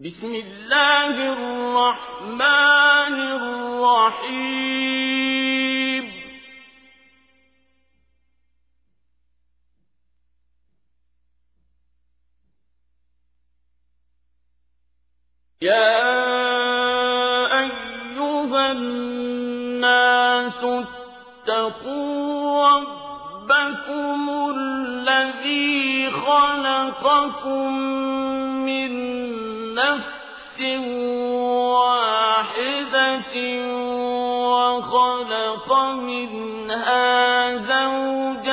بسم الله الرحمن الرحيم. يا أيها الناس اتقوا ربكم الذي خلقكم من نفس واحدة وخلق منها زوجا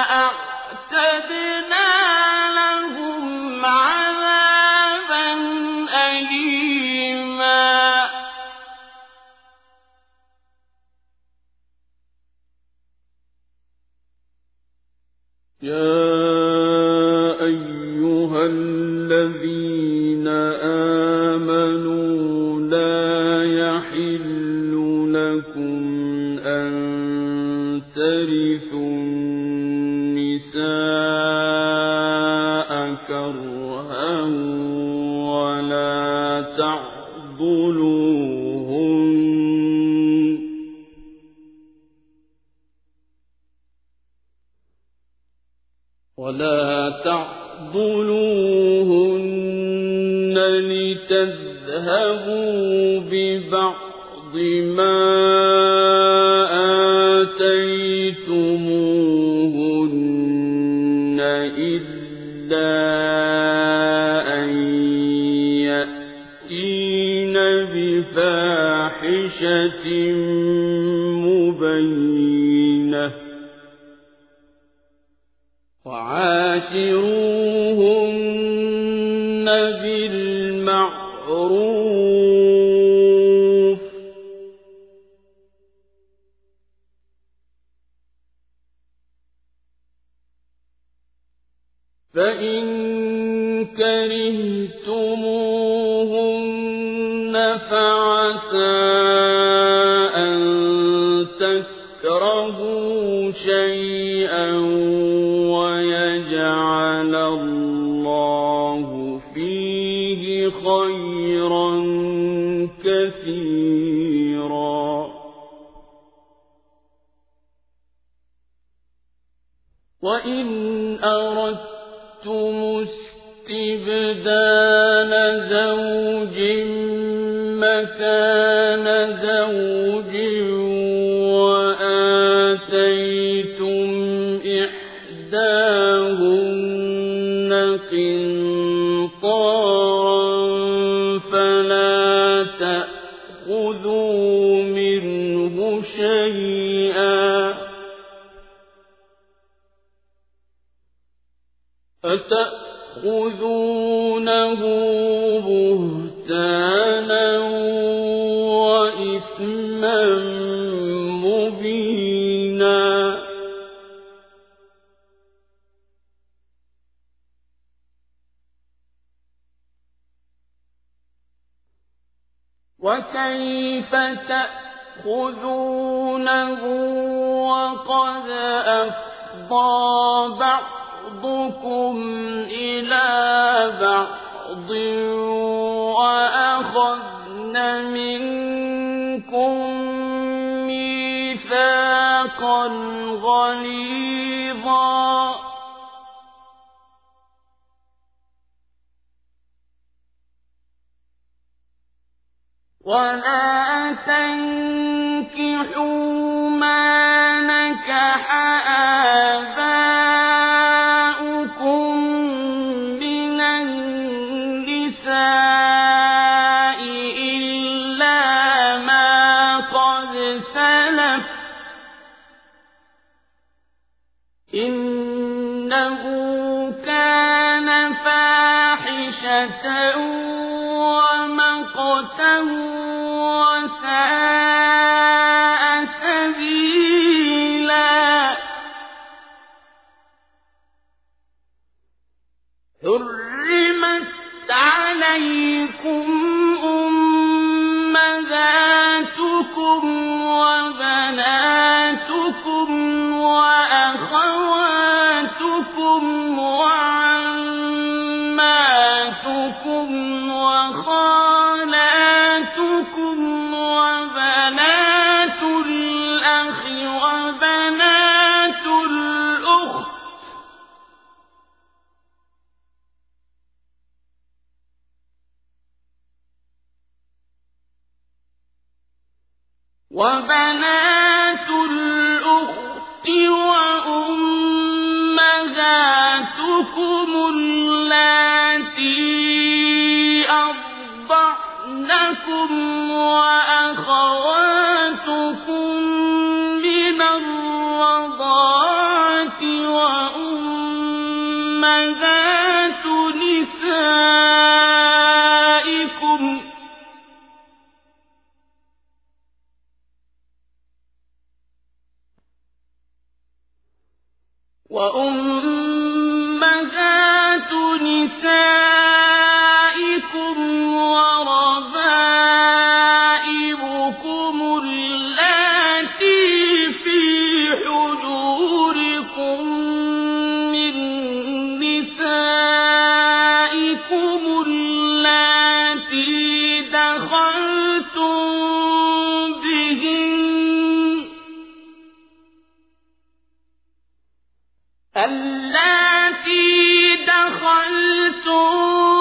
أعطى وأمهات نسائهم بالمعروف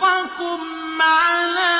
به شيئا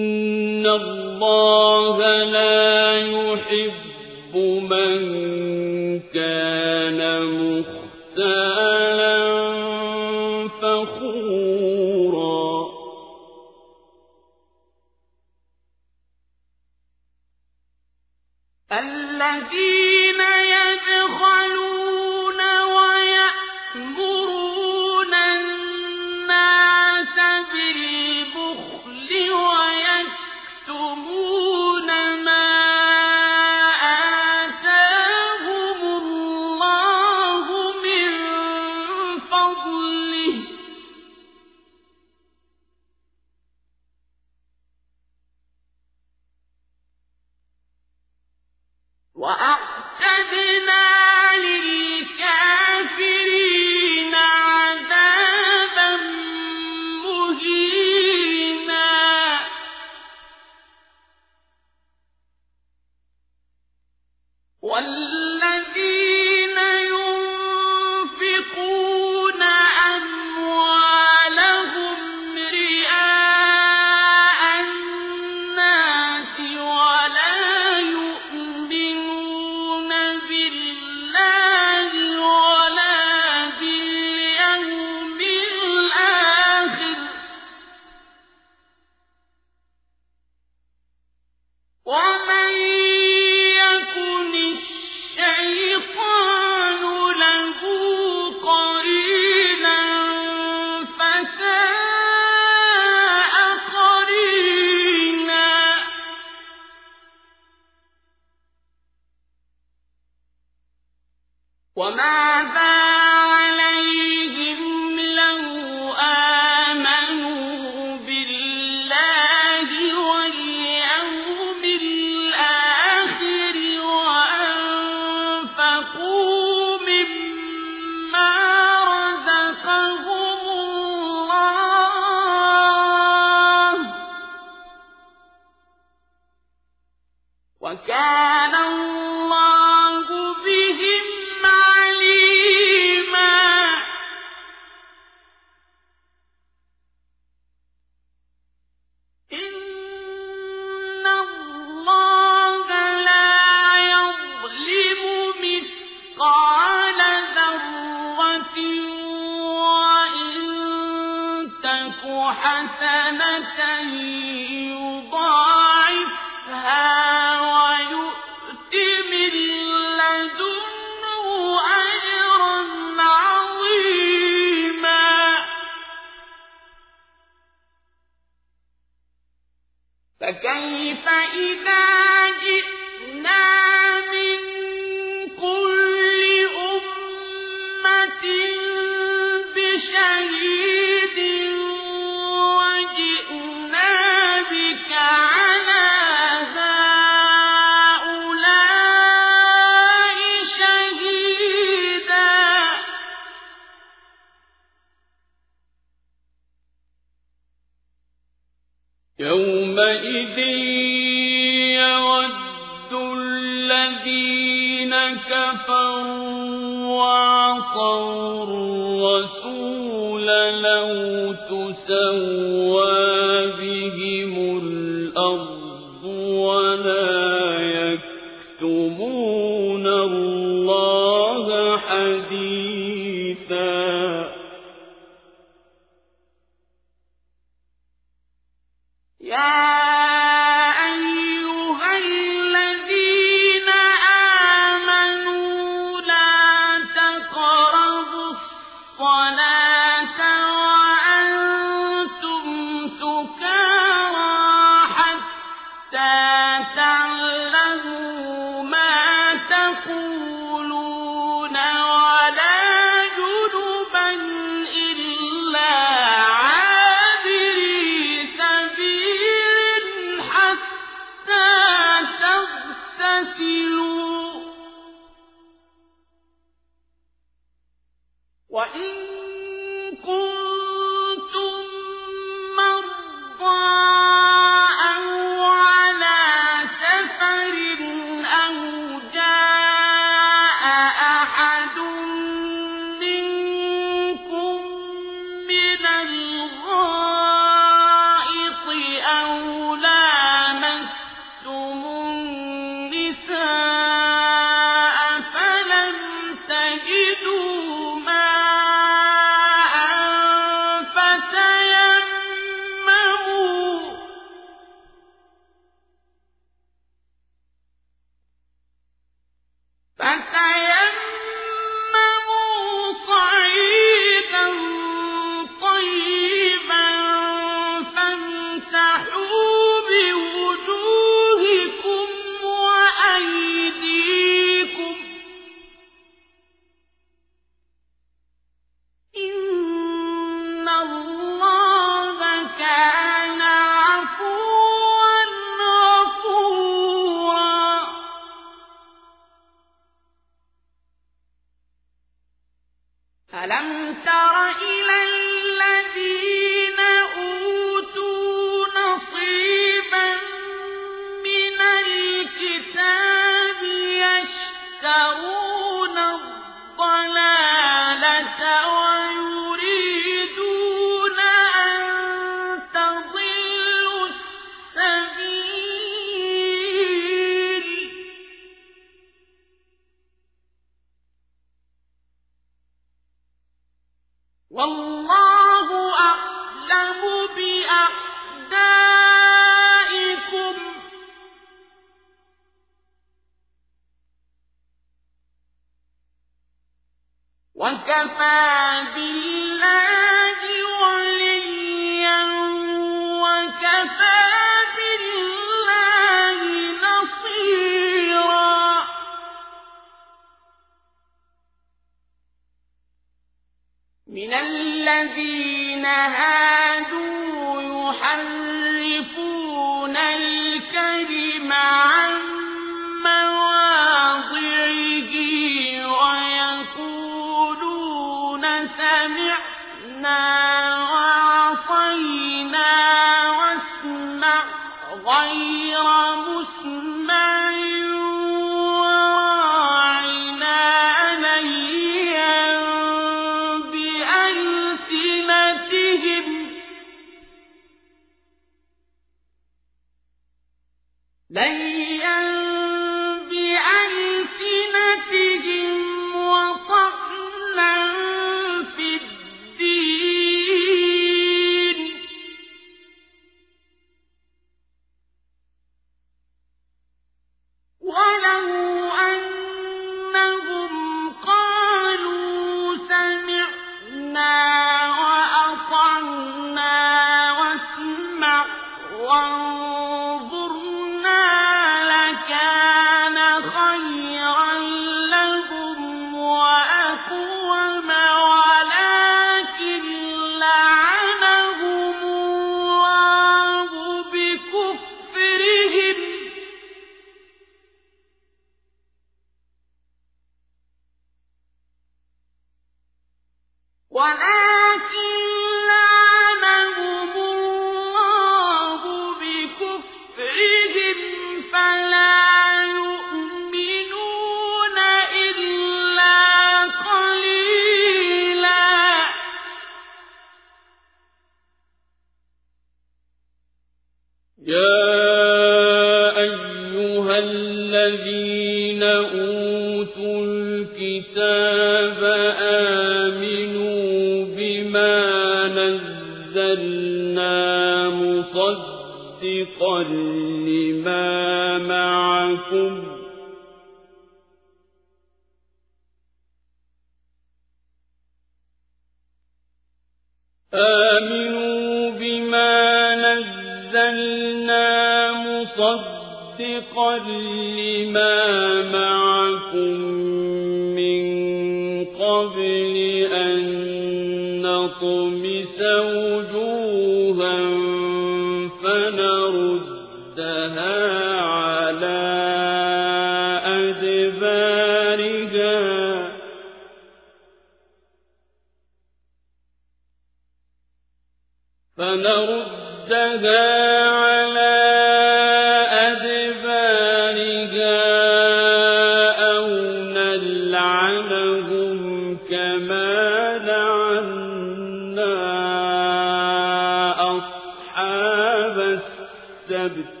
السبت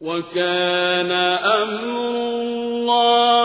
وكان أمر الله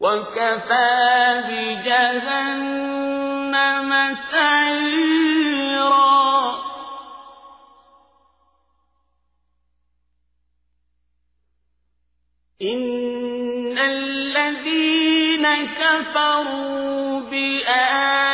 وكفى بجهنم إن الذين كفروا بآياتنا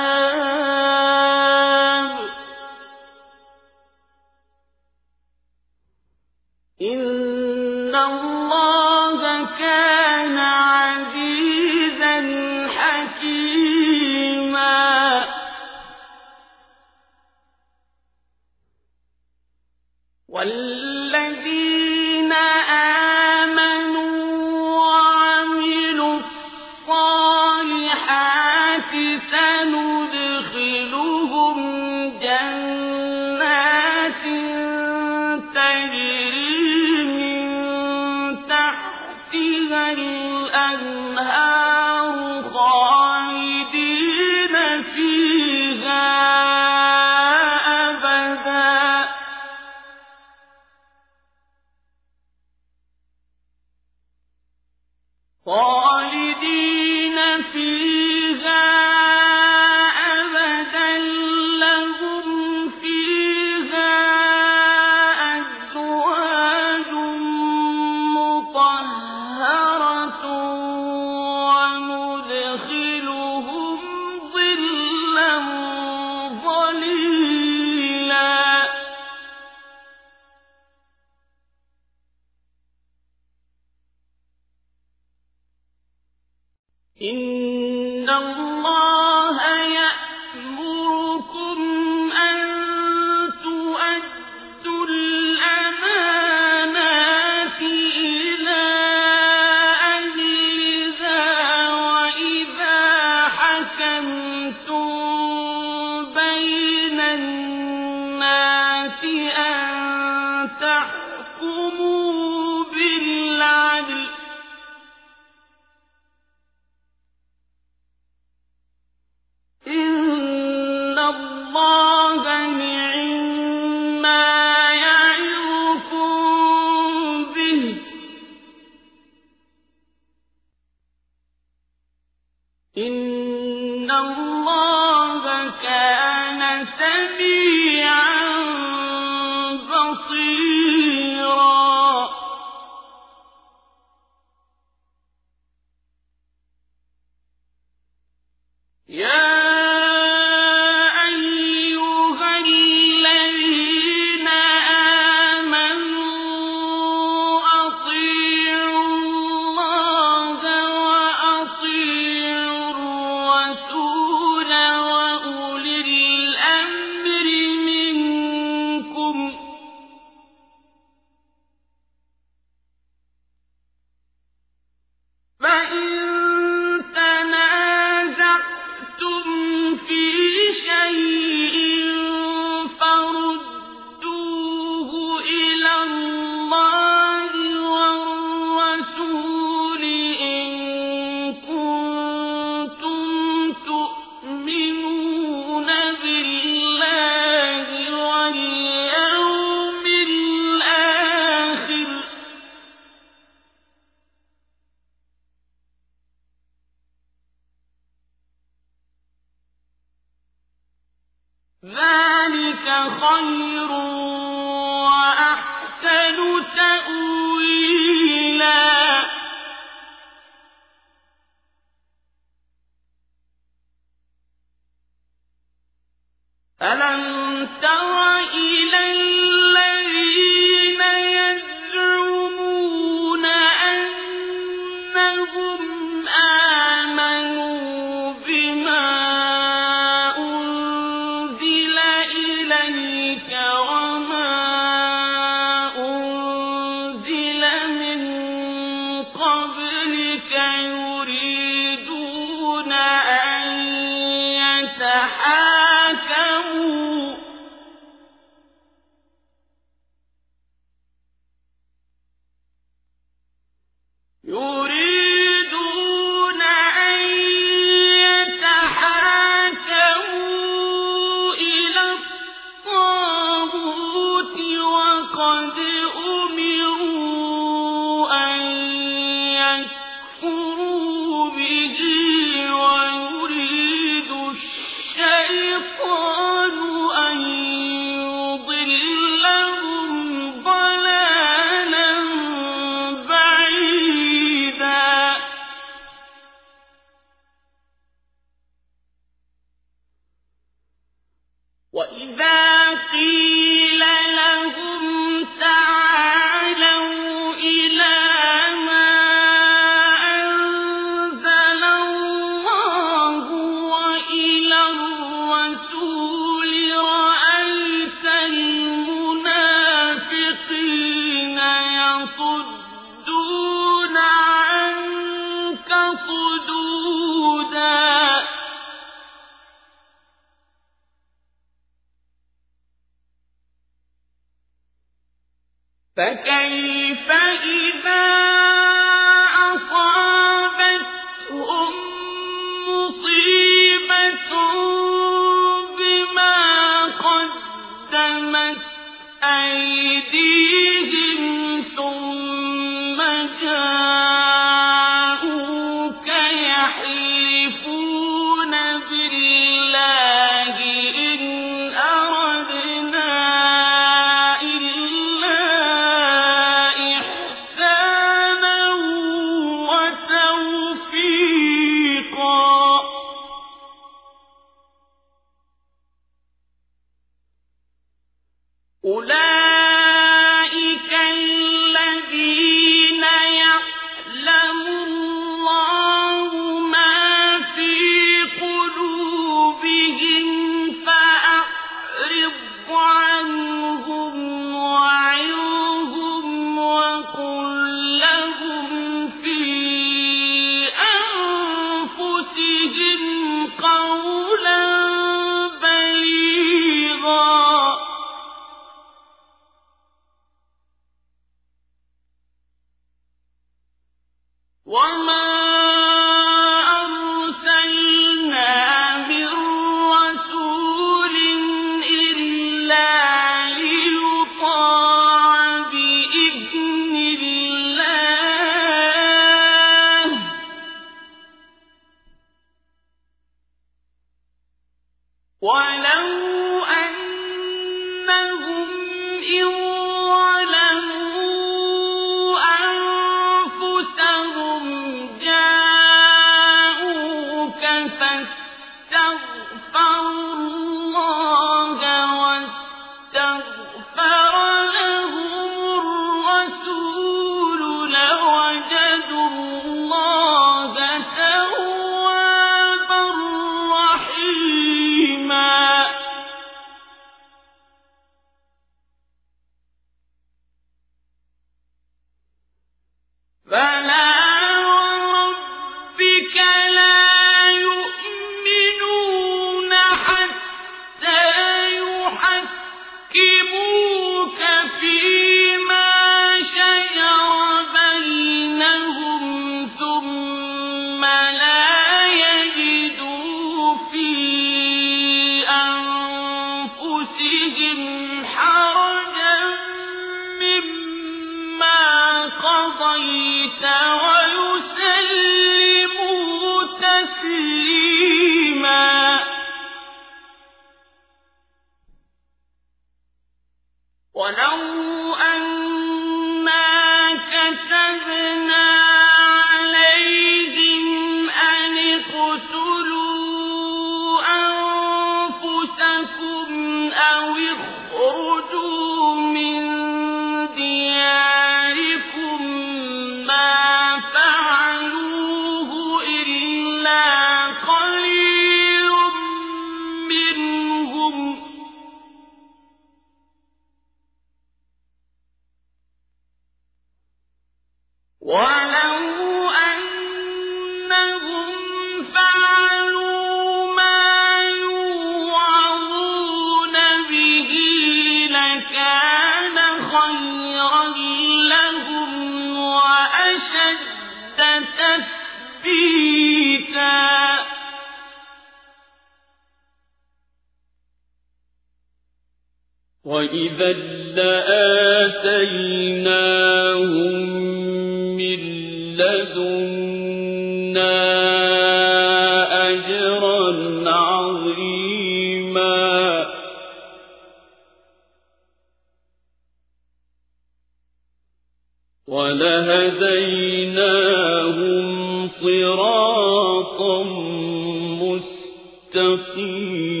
مستقيما.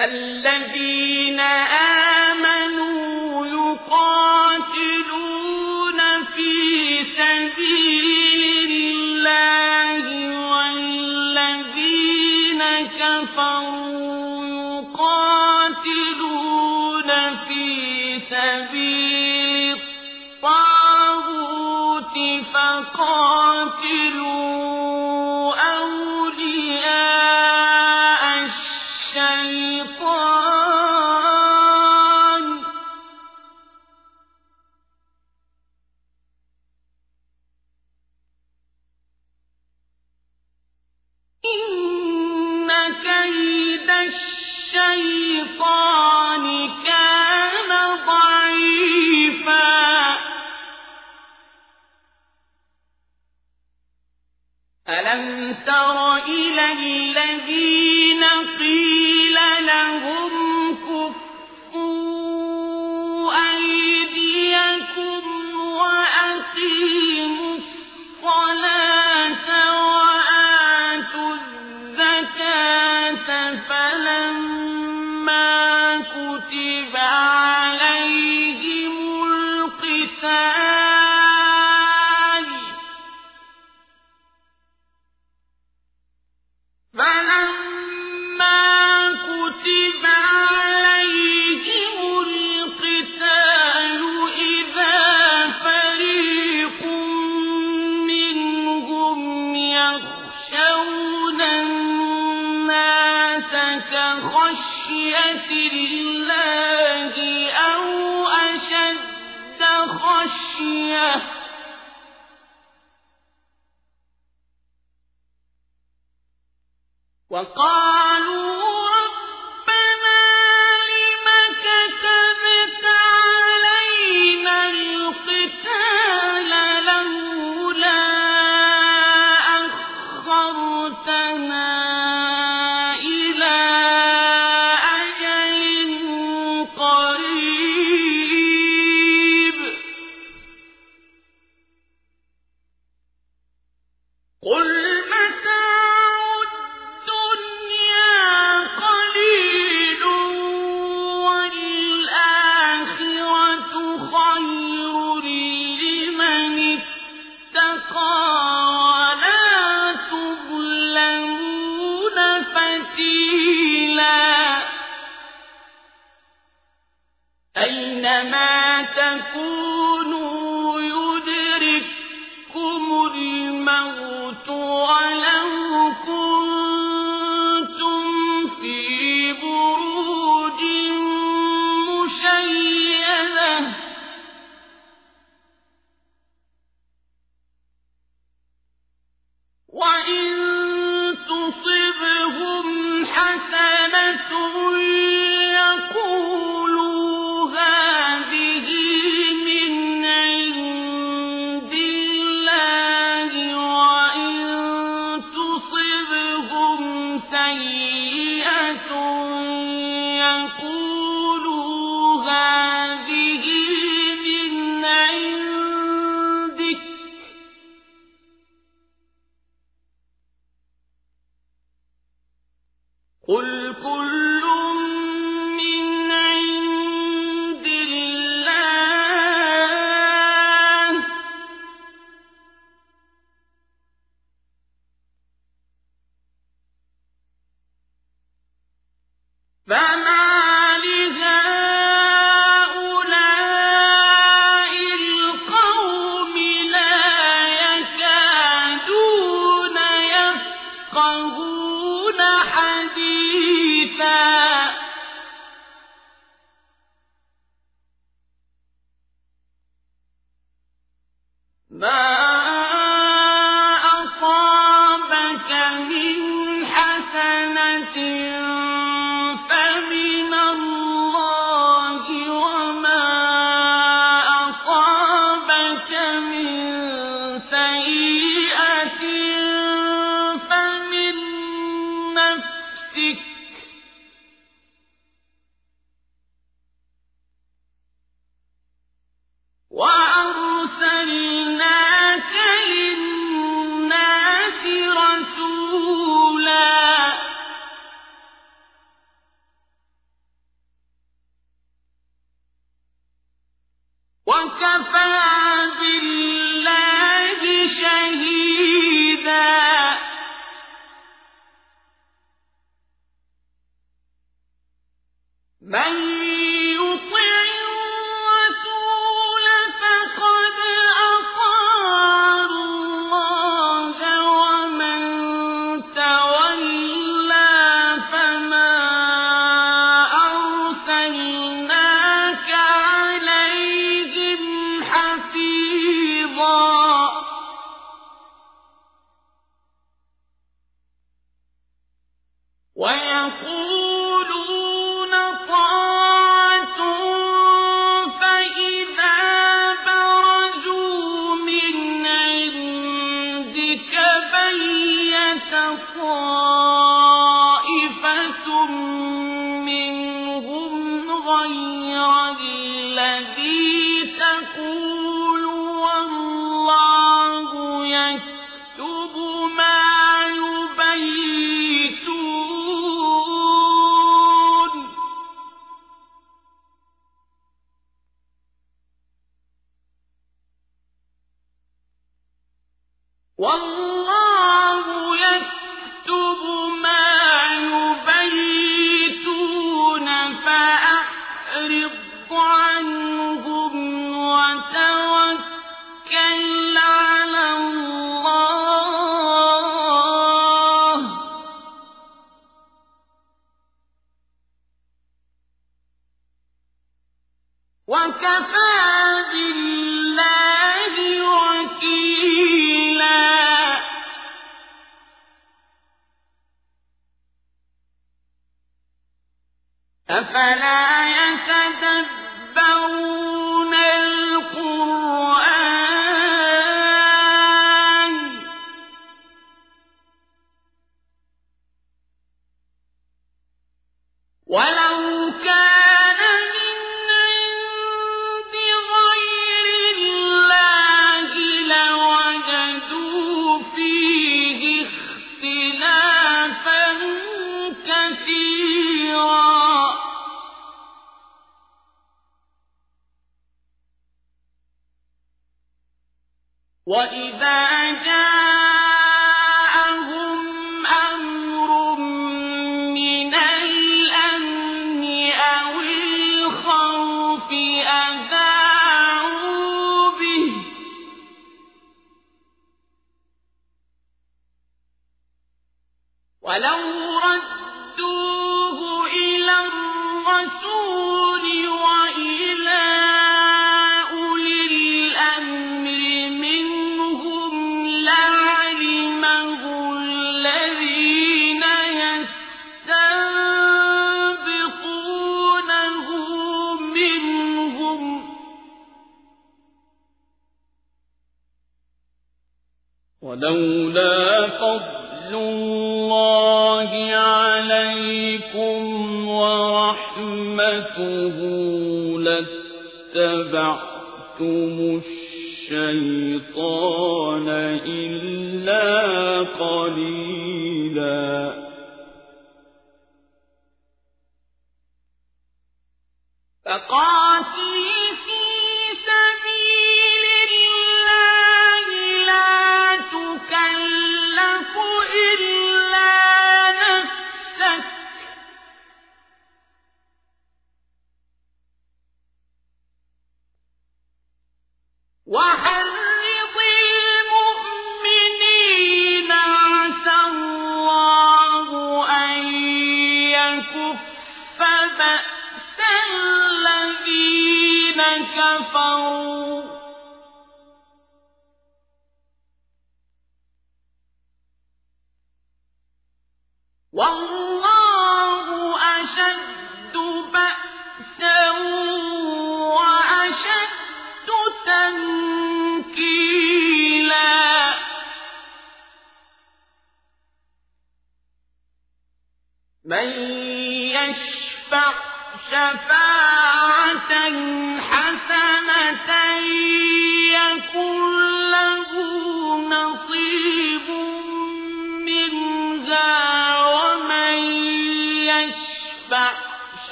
الذين آمنوا يقاتلون في سبيل الله والذين كفروا يقاتلون في سبيل فقاتلوا الذين وقالوا من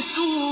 سوء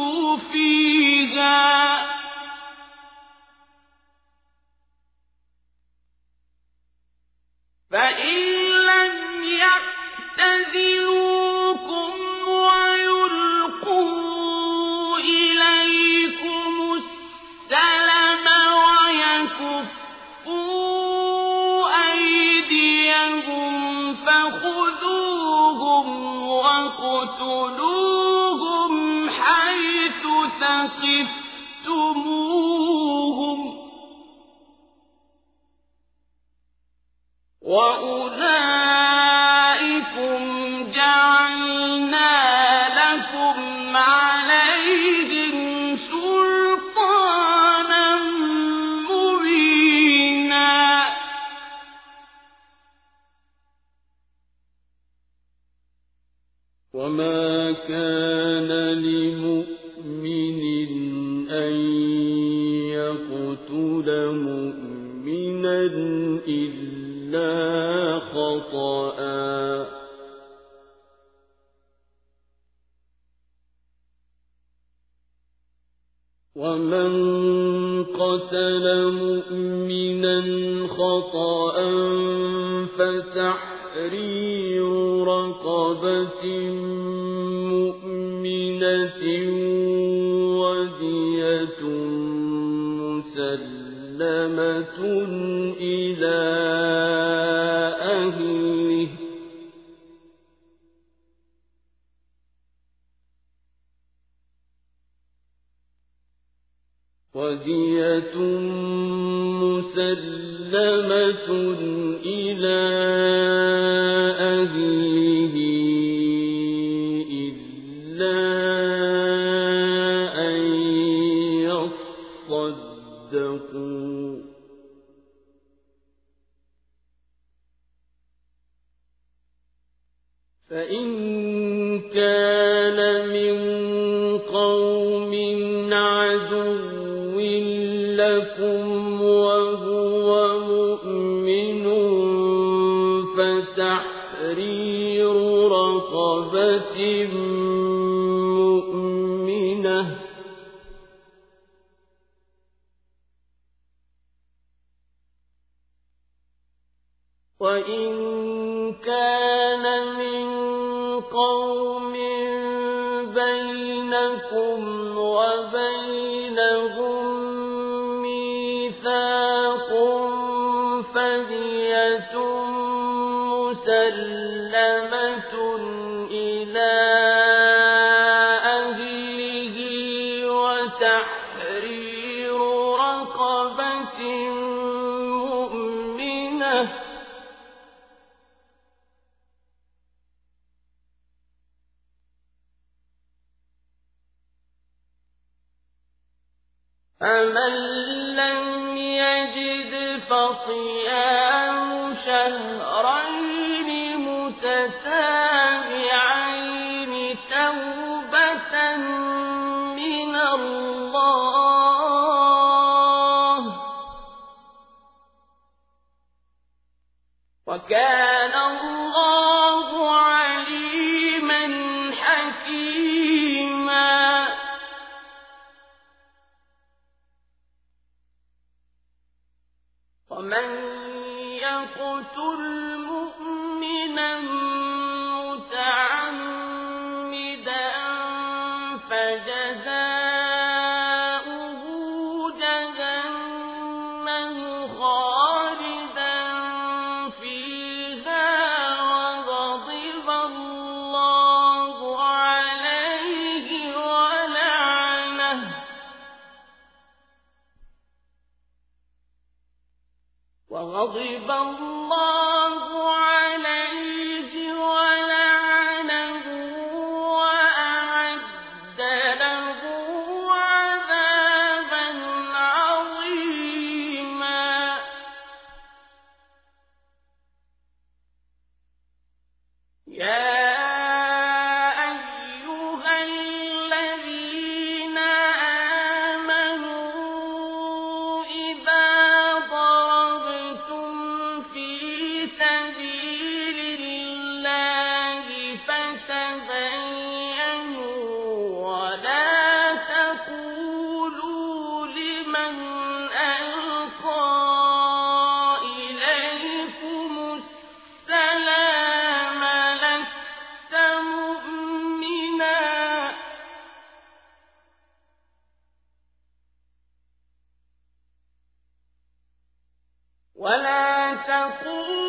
ولا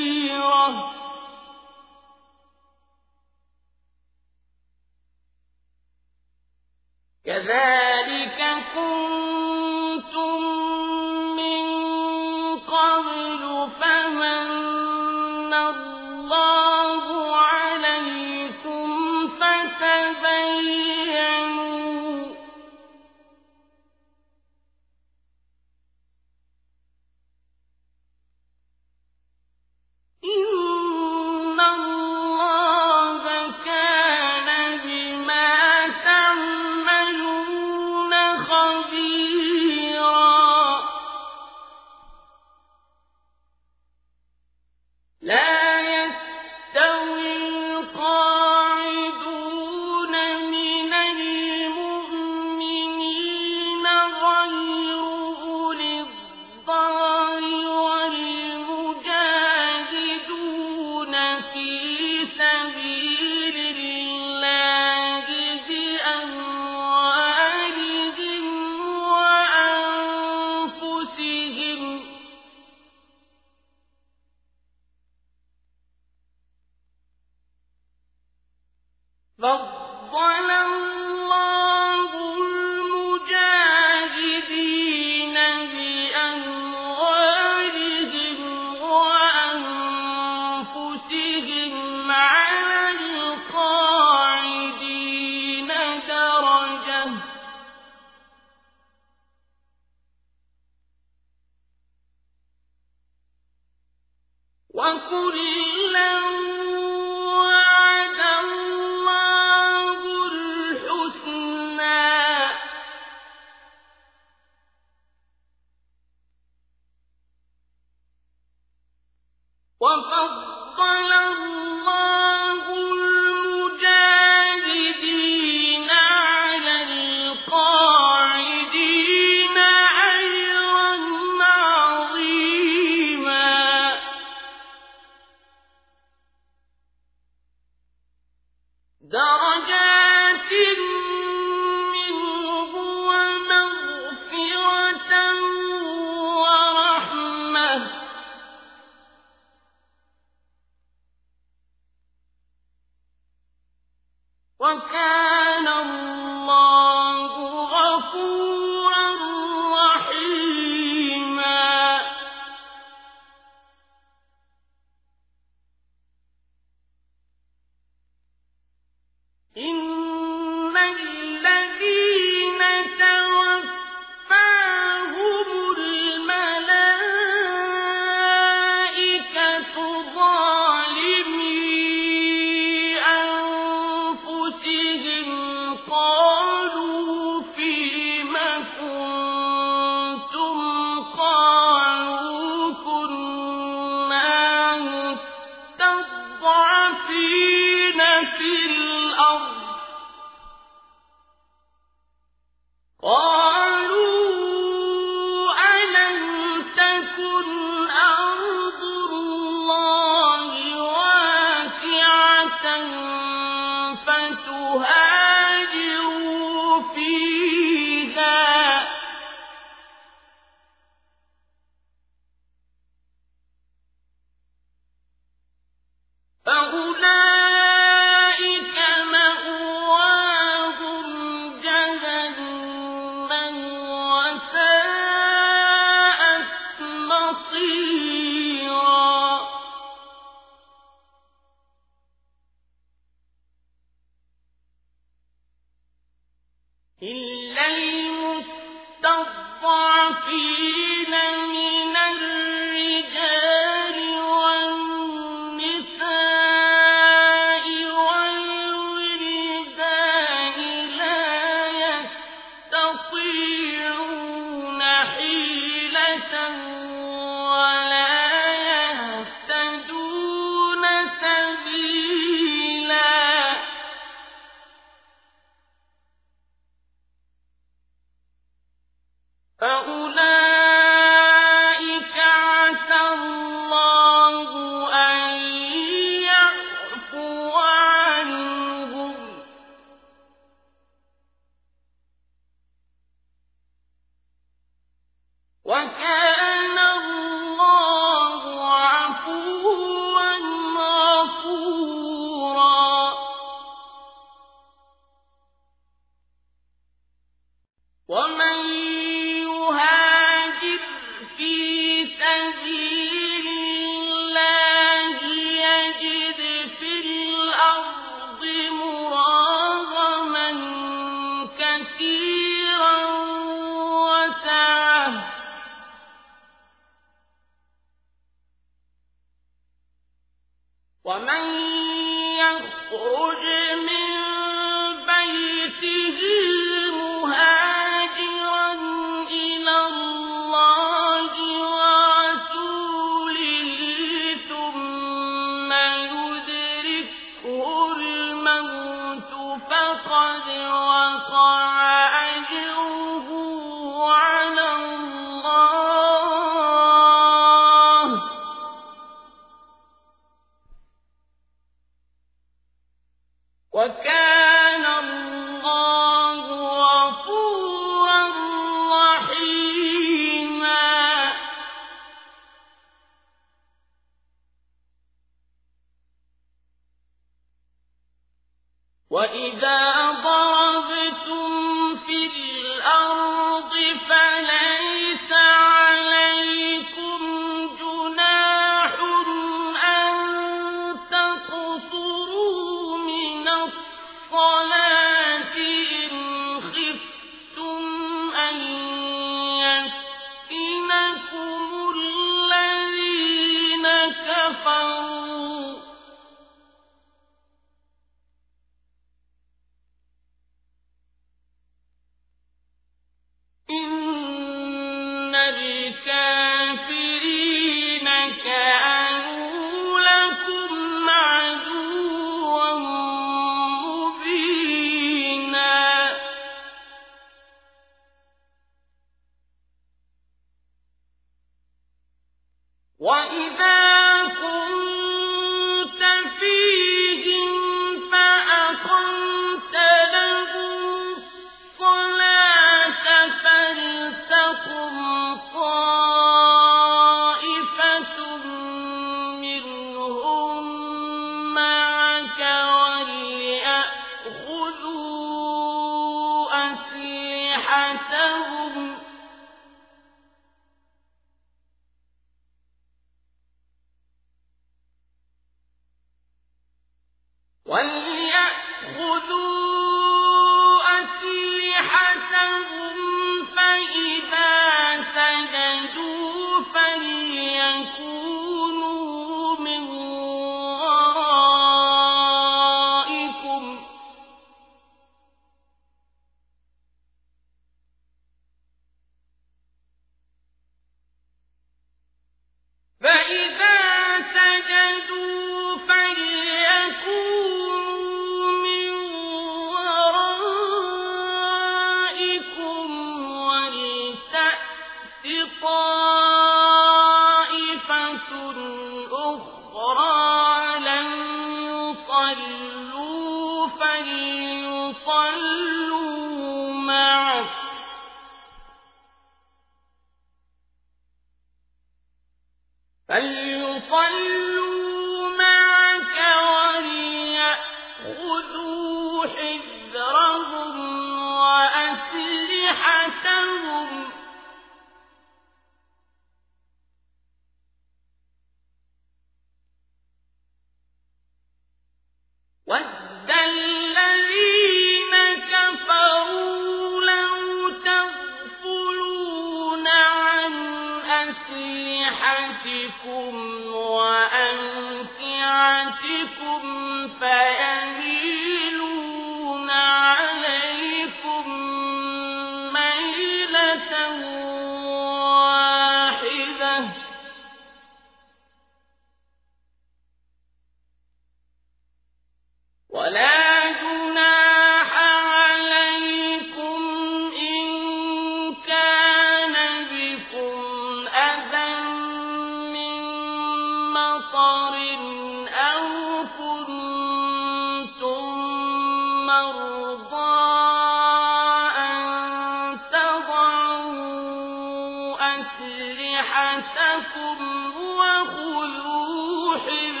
إن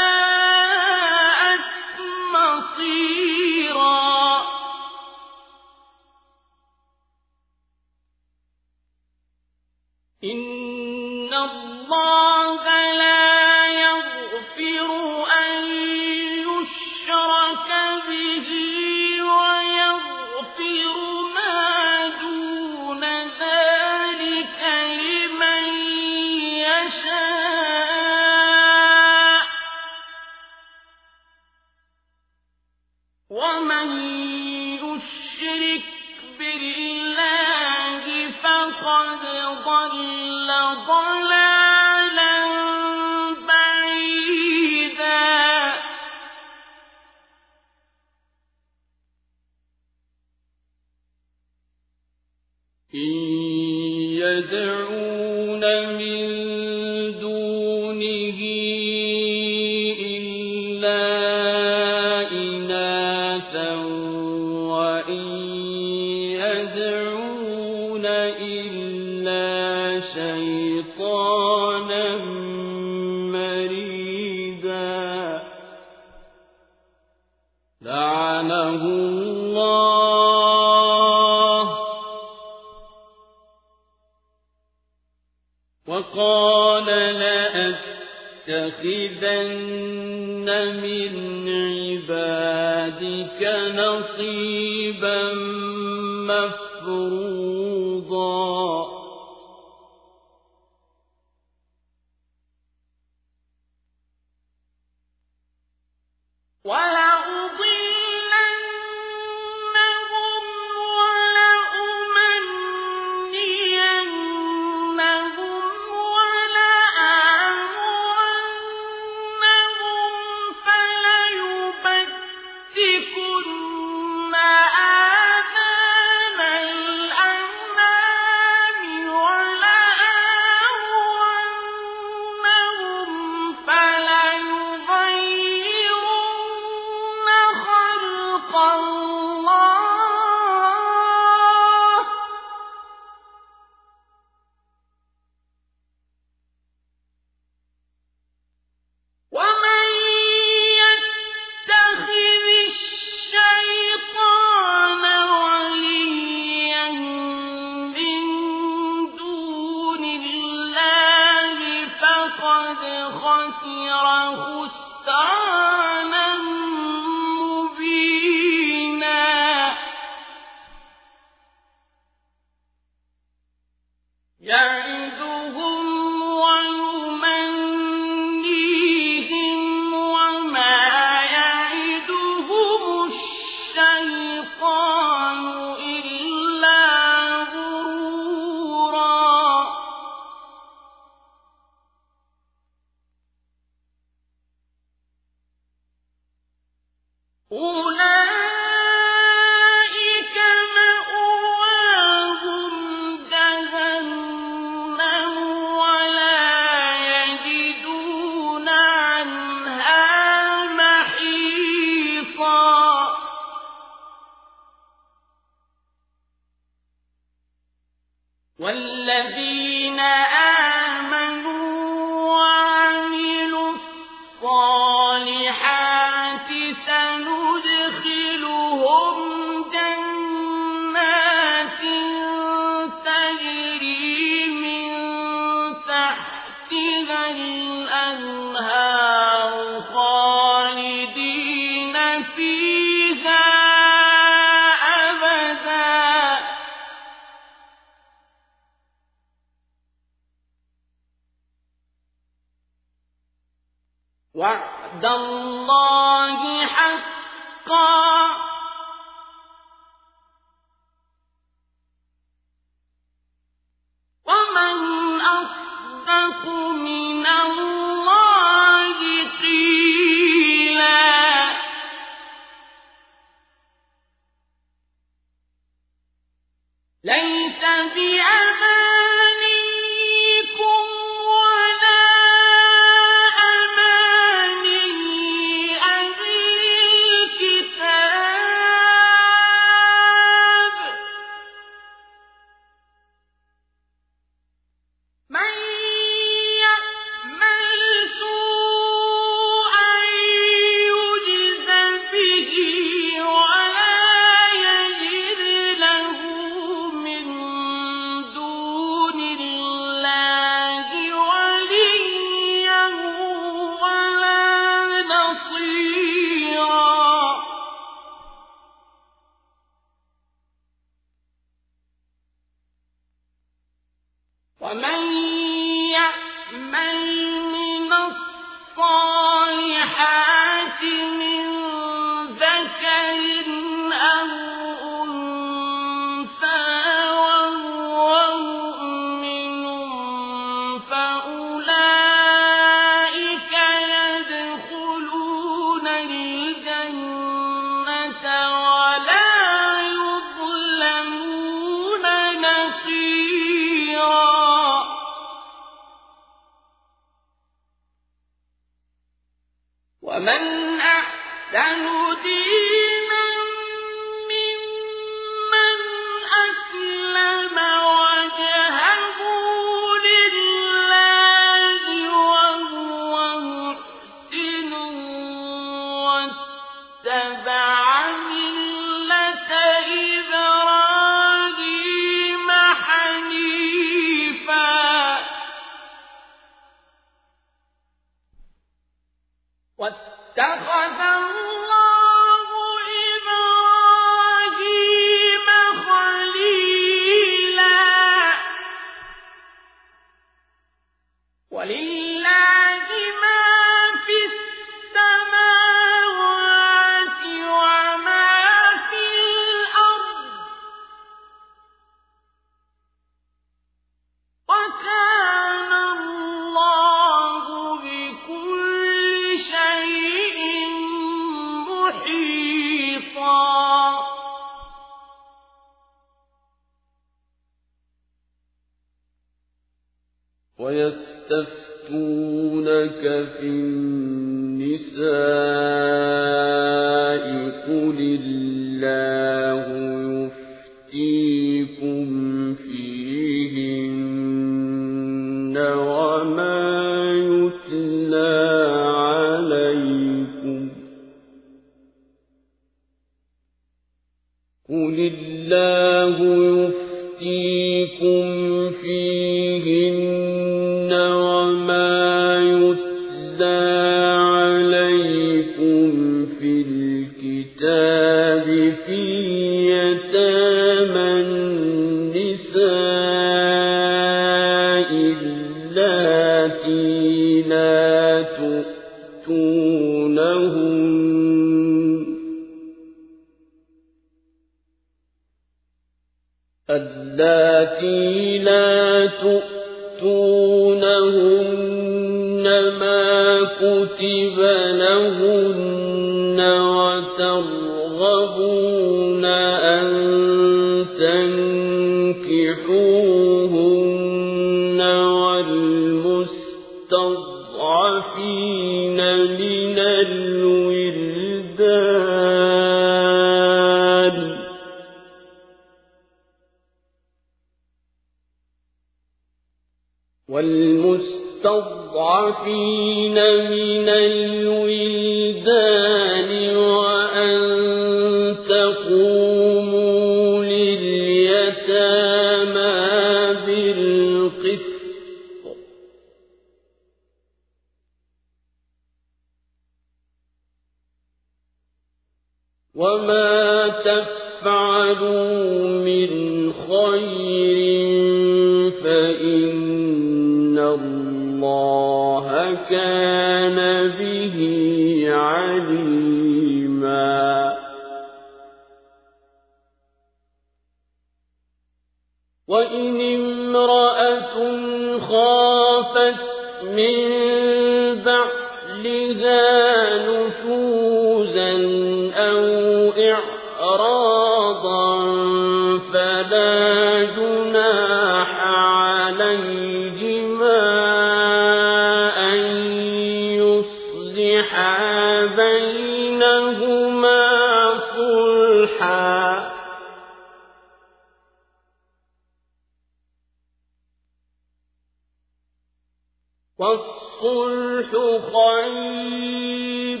خير.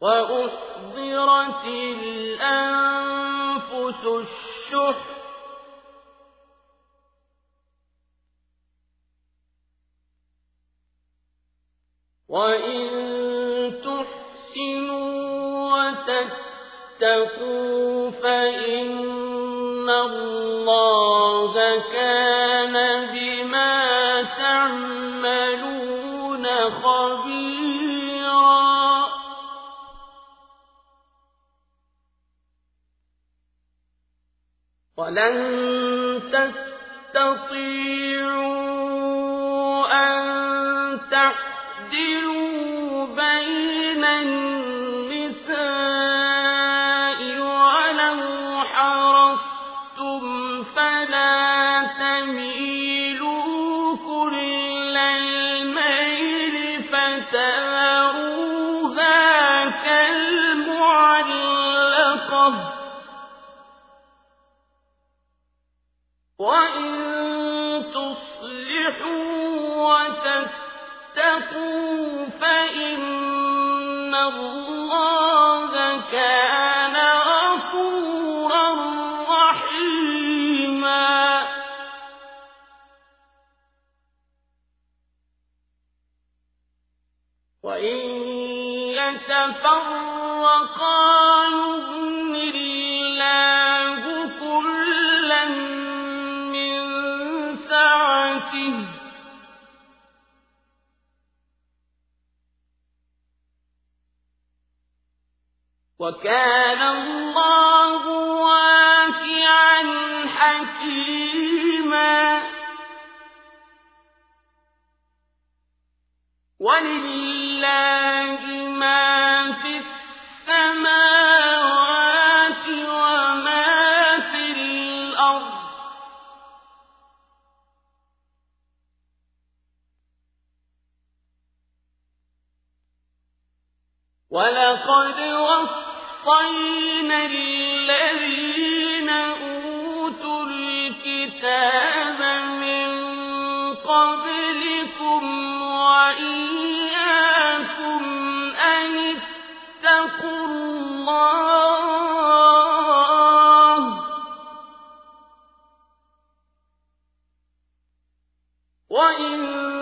وأحضرت الأنفس الشح. وإن تحسنوا وتتقوا فإن الله ولن تستطيعوا فإن الله كان غفورا رحيما. وإن يتفرقا وكان الله واسعا حكيما. ولله ما في السماوات وما في الأرض. ولقد وصل وَوَصَّيْنَا الَّذِينَ أُوتُوا الْكِتَابَ مِن قَبْلِكُمْ وَإِيَّاكُمْ أَنِ اتَّقُوا اللَّهَ وَإِن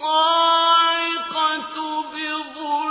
الصاعقة بظلم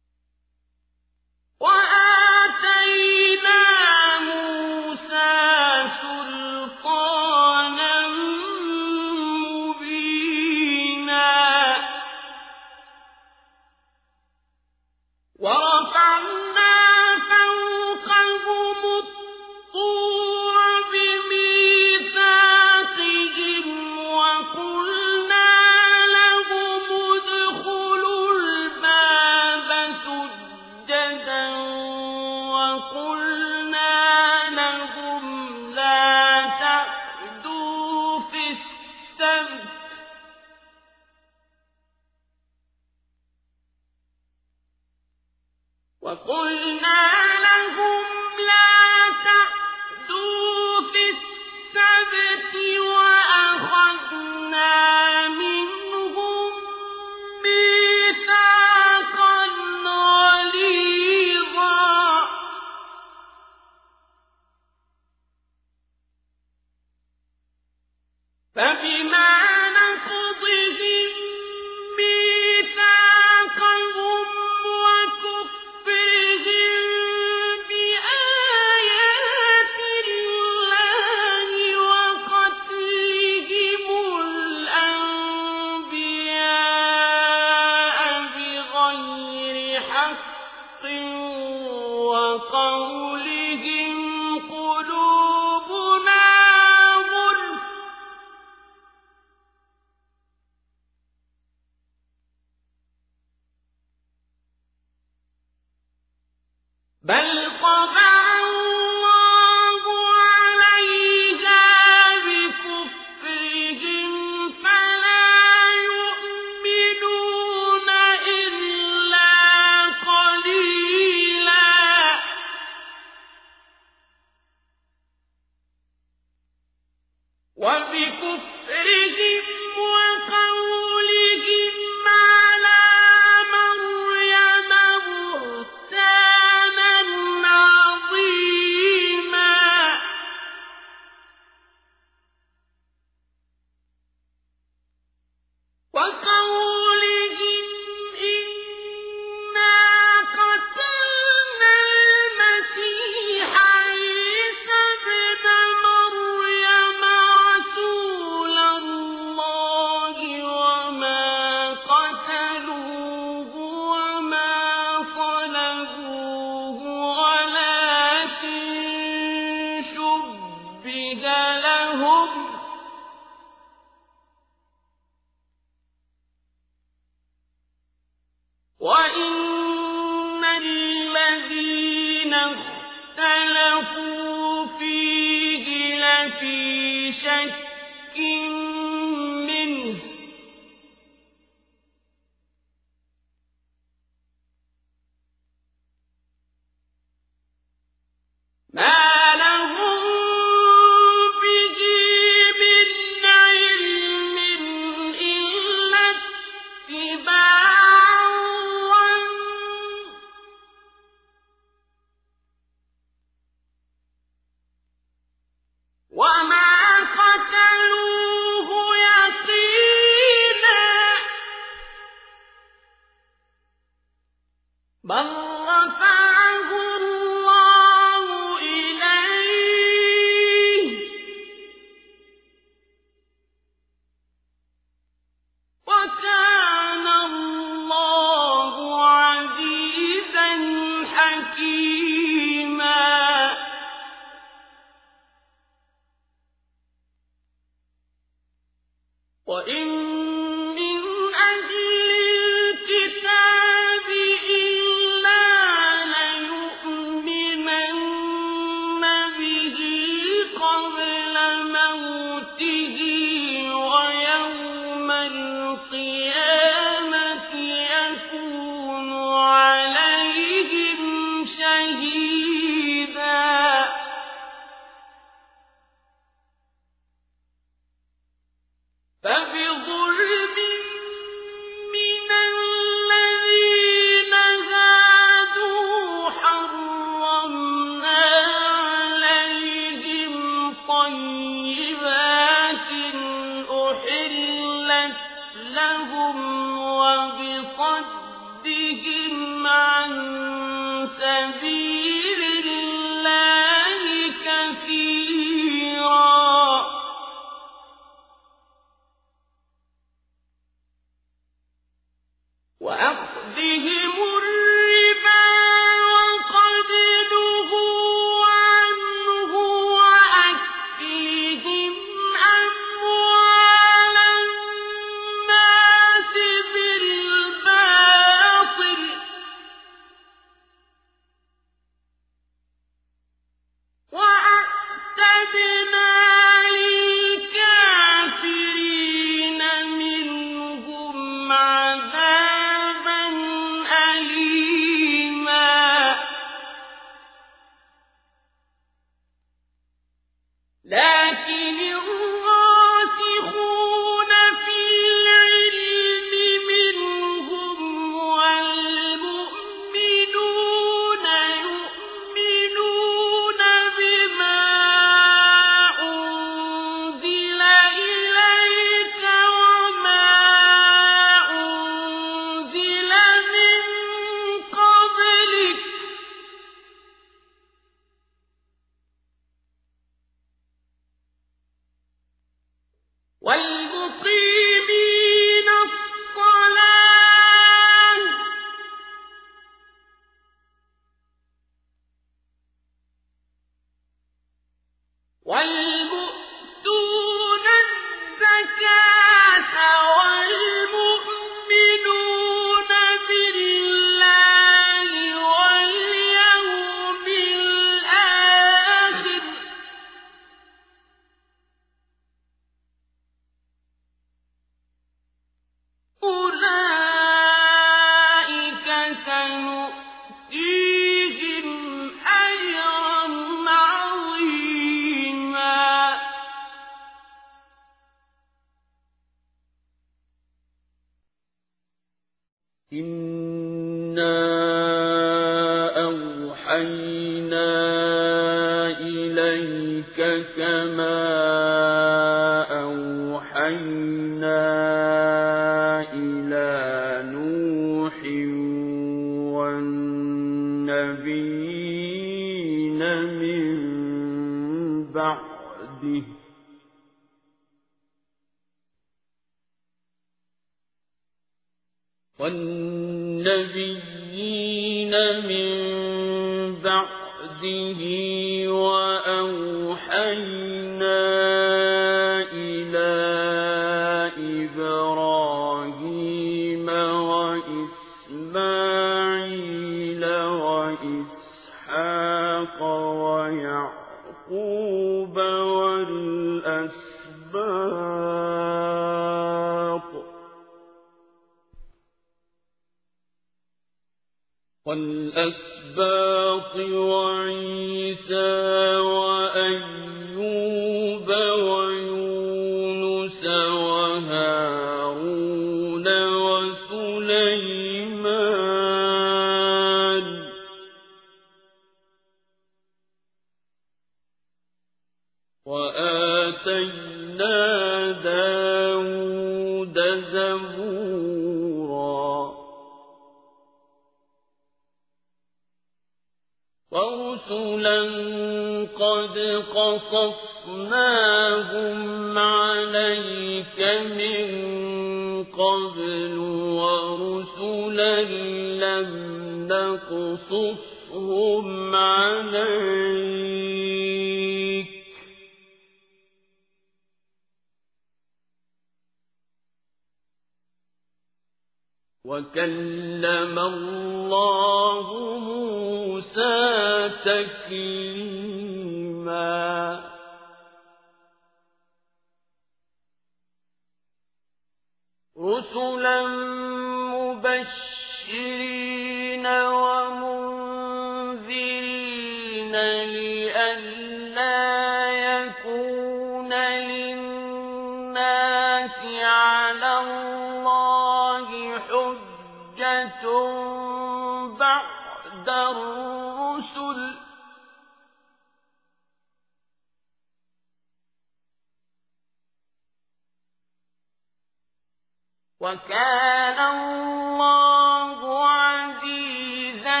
وكان الله عزيزا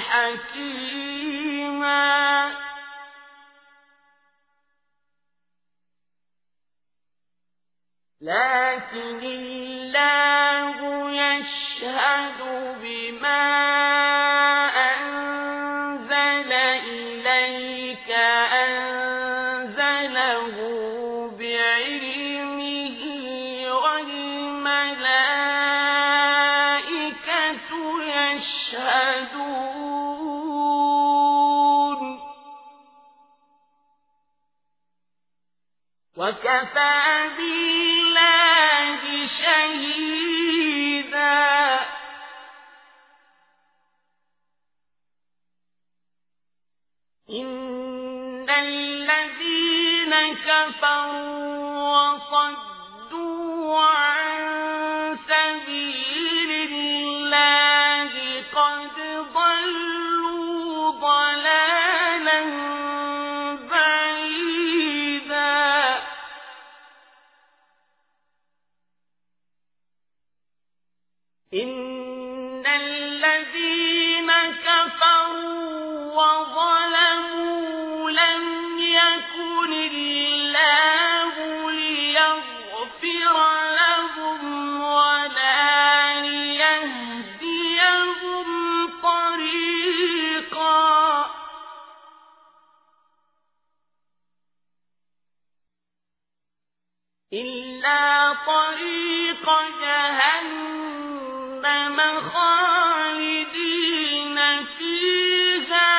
حكيما. لكن الله يشهد بما وكفى بالله شهيدا. كفروا وصدوا عن طريق جهنم خالدين فيها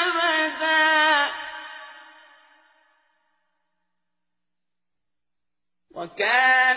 أبدا. وكان